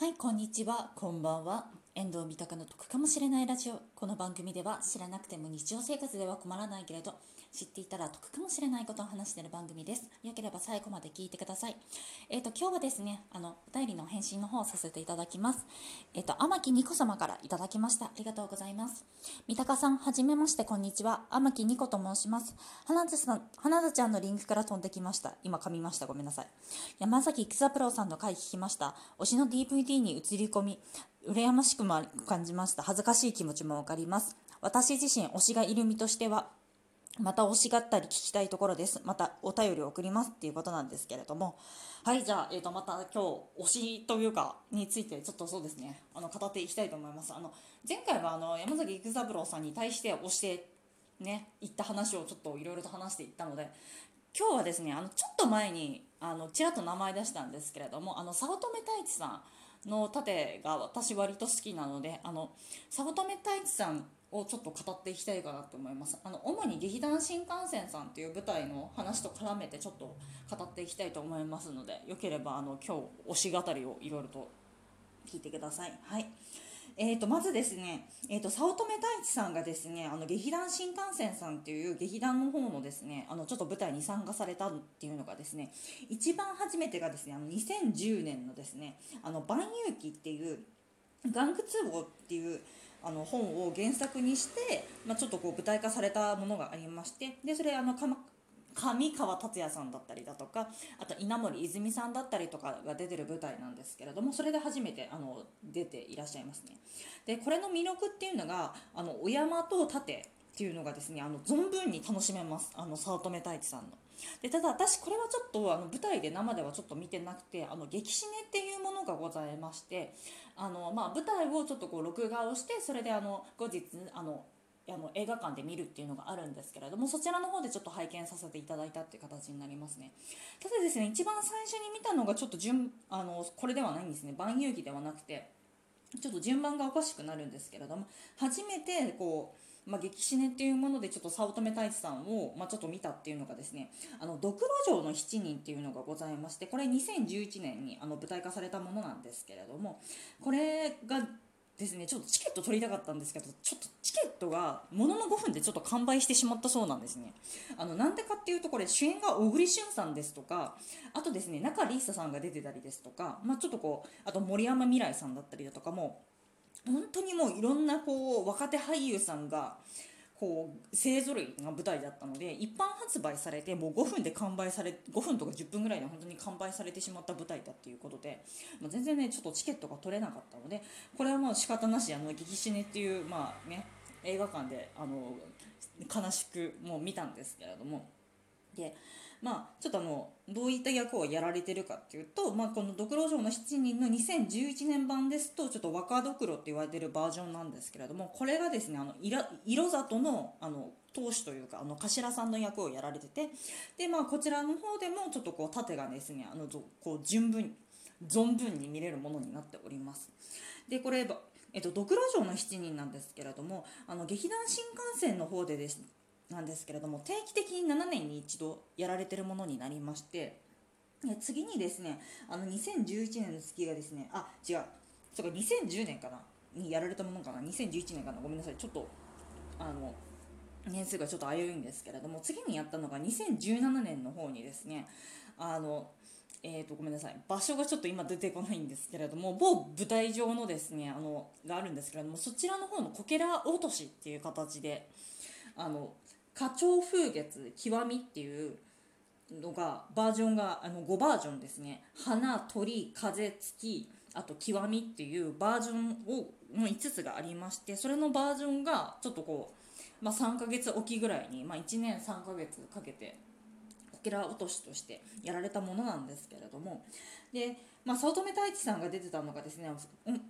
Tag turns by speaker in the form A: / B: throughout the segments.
A: はい、こんにちは、こんばんは。遠藤三鷹の得かもしれないラジオ。この番組では知らなくても日常生活では困らないけれど、知っていたら得かもしれないことを話している番組です。よければ最後まで聞いてください。えっ、ー、と、今日はですね、あの、お便りの返信の方をさせていただきます。えっ、ー、と、天木ニコ様からいただきました。ありがとうございます。三鷹さん、はじめまして、こんにちは。天木ニコと申します。花田さん、花田ちゃんのリンクから飛んできました。今噛みました。ごめんなさい。山崎育三郎さんの回聞きました。推しの DVD に映り込み、羨ましくも感じました。恥ずかしい気持ちもわかります。私自身、推しがいる身としては、また推しがったり聞きたいところです。またお便り送りますっていうことなんですけれども。はい、じゃあ、えー、と、また今日、推しというか、についてちょっとそうですね、あの、語っていきたいと思います。あの、前回はあの、山崎育三郎さんに対して推してね、言った話をちょっといろいろと話していったので、今日はですね、あの、ちょっと前に、あの、ちらっと名前出したんですけれども、あの、早乙女太一さんの盾が私割と好きなので、あの、早乙女太一さんをちょっと語っていきたいかなと思います。あの主に劇団新幹線さんっていう舞台の話と絡めてちょっと語っていきたいと思いますのでよければあの今日推し語りをいろいろと聞いてください。はい。えー、とまずですね、えー、と早乙女太一さんがですねあの劇団新幹線さんっていう劇団の方のですねあのちょっと舞台に参加されたっていうのがですね一番初めてがですねあの2010年のですね「あの万有記」っていう「玩具通報」っていうあの本を原作にして、まあ、ちょっとこう舞台化されたものがありましてでそれあの上川達也さんだったりだとかあと稲森泉さんだったりとかが出てる舞台なんですけれどもそれで初めてあの出ていらっしゃいますねでこれの魅力っていうのがあのお山と盾っていうのがですねあの存分に楽しめますあの早乙女太一さんの。でただ私これはちょっとあの舞台で生ではちょっと見てなくてあの劇シネっていうものがございましてあの、まあ、舞台をちょっとこう録画をしてそれであの後日あのあの映画館で見るっていうのがあるんですけれどもそちらの方でちょっと拝見させていただいたっていう形になりますね。ただですね一番最初に見たのがちょっと順あのこれではないんですね。万有記ではなくてちょっと順番がおかしくなるんですけれども初めてこうまあ、激死ねっていうものでちょっと早乙女太一さんを、まあ、ちょっと見たっていうのがですねあのドクロ城の7人っていうのがございましてこれ2011年にあの舞台化されたものなんですけれどもこれがですねちょっとチケット取りたかったんですけどちょっとチケットがものの5分でちょっと完売してしまったそうなんですね。あのなんでかっていうとこれ主演が小栗旬さんですとかあとですね中里依紗さんが出てたりですとか、まあ、ちょっとこうあと森山未來さんだったりだとかも本当にもういろんなこう若手俳優さんがこう勢ぞろいが舞台だったので一般発売されてもう5分で完売され5分とか10分ぐらいで本当に完売されてしまった舞台だっていうことで、まあ、全然ねちょっとチケットが取れなかったのでこれはもう仕方なしあの激死ねっていうまあね映画館であの悲しくもう見たんですけれどもでまあ、ちょっとあのどういった役をやられてるかっていうと、まあ、この「ドクロ城の7人」の2011年版ですとちょっと若ドクロって言われてるバージョンなんですけれどもこれがですねあの色里のあの当主というかあの頭さんの役をやられててで、まあ、こちらの方でもちょっとこう盾がですねあのこう順分存分に見れるものになっております。でこれえっと、ドクロ城の7人なんですけれどもあの劇団新幹線の方でですなんですけれども定期的に7年に一度やられてるものになりまして次にですねあの2011年の月がですねあ違うそうか2010年かなにやられたものかな2011年かなごめんなさいちょっとあの年数がちょっと危ういんですけれども次にやったのが2017年の方にですねあのえーとごめんなさい場所がちょっと今出てこないんですけれども某舞台上のですねあのがあるんですけれどもそちらの方のこけら落としっていう形であの花鳥風月極みっていうのがバージョンがあの5バージョンですね。花鳥風月あと極みっていうバージョンをの5つがありましてそれのバージョンがちょっとこう、まあ、3ヶ月おきぐらいに、まあ、1年3ヶ月かけてこけら落としとしてやられたものなんですけれども。で、まあ、早乙女太一さんが出てたのがですね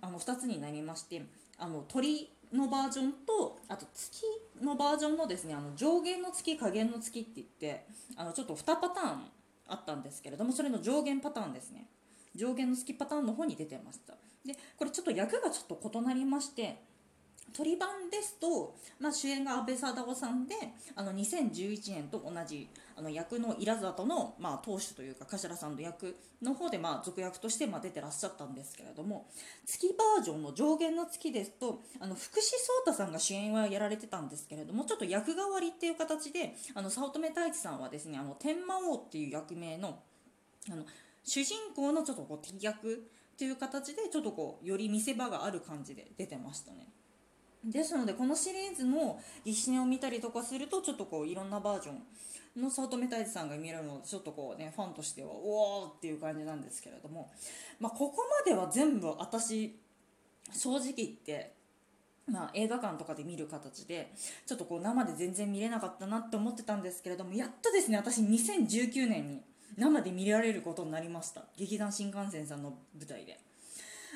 A: あの2つになりましてあの鳥のバージョンとあと月のバージョンのですねあの上限の月下限の月って言ってあのちょっと2パターンあったんですけれどもそれの上限パターンですね。上限の月パターンの方に出てました。でこれちょっと役がちょっと異なりまして鳥版ですと、まあ、主演が阿部サダヲさんであの2011年と同じあの役のイラザとの、まあ、当主というか頭さんの役の方で、まあ、続役としてまあ出てらっしゃったんですけれども月バージョンの上限の月ですとあの福士蒼太さんが主演はやられてたんですけれどもちょっと役代わりっていう形であの早乙女太一さんはですねあの天魔王っていう役名のあの主人公のちょっとこう敵役っていう形でちょっとこうより見せ場がある感じで出てましたね。ですのでこのシリーズの「シネを見たりとかするとちょっとこういろんなバージョンの早乙女太一さんが見えるのでちょっとこうねファンとしてはおおっていう感じなんですけれども、まあ、ここまでは全部私正直言ってまあ、映画館とかで見る形でちょっとこう生で全然見れなかったなって思ってたんですけれどもやっとですね私2019年に生で見られることになりました。劇団新幹線さんの舞台で。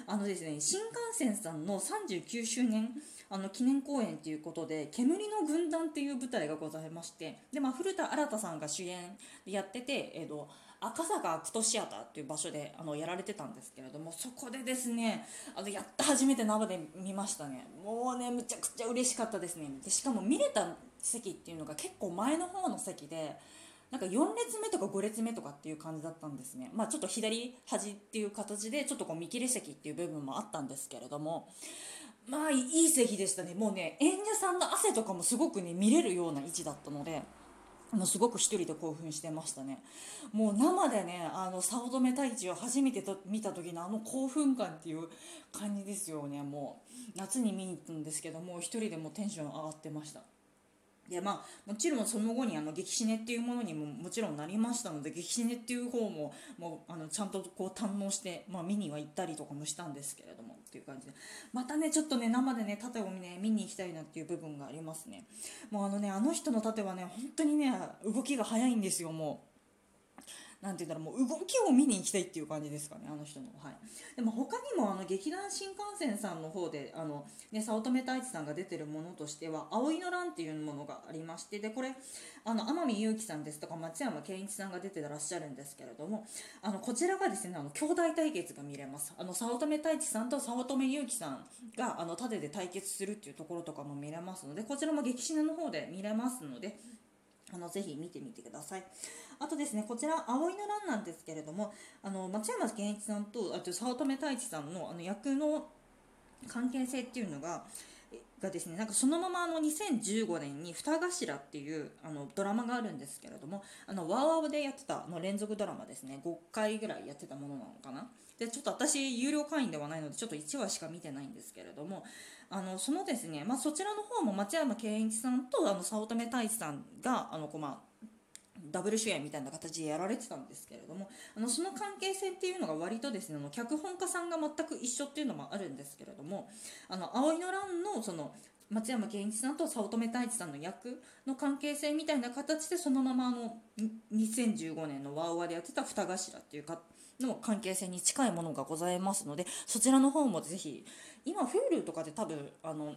A: あのですね新幹線さんの39周年あの記念公演ということで「煙の軍団」っていう舞台がございましてで、まあ、古田新太さんが主演でやってて、えーと、赤坂アクトシアターっていう場所であのやられてたんですけれどもそこでですねあのやっと初めて生で見ましたね。もうねむちゃくちゃ嬉しかったですね。でしかも見れた席っていうのが結構前の方の席でなんか4列目とか5列目とかっていう感じだったんですね。まあちょっと左端っていう形でちょっとこう見切り席っていう部分もあったんですけれどもまあいい席でしたね。もうね演者さんの汗とかもすごくね見れるような位置だったので。もうすごく一人で興奮してましたね。もう生でねあの早乙女太一を初めてと見た時のあの興奮感っていう感じですよね。もう夏に見に行ったんですけどもう一人でもテンション上がってました。でまあ、もちろんその後にあの激シネっていうものにももちろんなりましたので激シネっていう方ももうあのちゃんとこう堪能して、まあ、見には行ったりとかもしたんですけれども。っていう感じでまたねちょっとね生でね盾をね見に行きたいなっていう部分がありますねもうあのねあの人の盾はね本当にね動きが速いんですよもう。なんて言うんだろうもう動きを見に行きたいっていう感じですかねあの人のはい。でも他にもあの劇団新幹線さんの方であのね早乙女太一さんが出てるものとしては葵の乱っていうものがありましてでこれあの天海祐希さんですとか松山ケンイチさんが出てらっしゃるんですけれどもあのこちらがですねあの兄弟対決が見れます。あの早乙女太一さんと早乙女祐希さんがあの盾で対決するっていうところとかも見れますのでこちらも劇シネの方で見れますのであのぜひ見てみてください。あとですね、こちら、葵の乱なんですけれども、あの松山健一さんと、あと早乙女太一さんのあの役の関係性っていうのが、がですねなんかそのままあの2015年に「二頭」っていうあのドラマがあるんですけれどもあのワーワーでやってたの連続ドラマですね。5回ぐらいやってたものなのかな。でちょっと私有料会員ではないのでちょっと1話しか見てないんですけれどもあのそのですね、まあ、そちらの方も松山ケンイチさんとあの早乙女太一さんがあのこ、まあダブル主演みたいな形でやられてたんですけれどもあのその関係性っていうのが割とですねあの脚本家さんが全く一緒っていうのもあるんですけれどもあの葵の乱のその松山ケンイチさんと早乙女太一さんの役の関係性みたいな形でそのままあの2015年のワウワでやってた双頭っていうかの関係性に近いものがございますのでそちらの方もぜひ今 Hulu とかで多分あの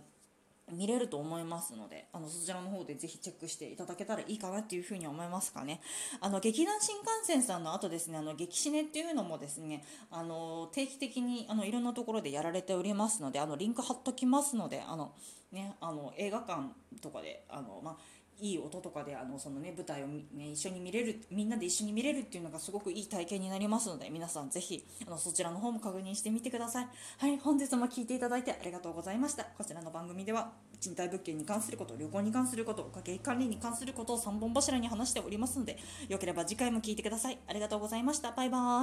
A: 見れると思いますのであのそちらの方でぜひチェックしていただけたらいいかなっていうふうに思いますかね。あの劇団新幹線さんの後ですねあの劇シネっていうのもですねあの定期的にあのいろんなところでやられておりますのであのリンク貼っときますのであの、ね、あの映画館とかであの、まあいい音とかであのその、ね、舞台を、ね、一緒に見れるみんなで一緒に見れるっていうのがすごくいい体験になりますので皆さんぜひあのそちらの方も確認してみてください。はい本日も聞いていただいてありがとうございました。こちらの番組では賃貸物件に関すること旅行に関すること家計管理に関することを3本柱に話しておりますのでよければ次回も聞いてください。ありがとうございました。バイバーイ。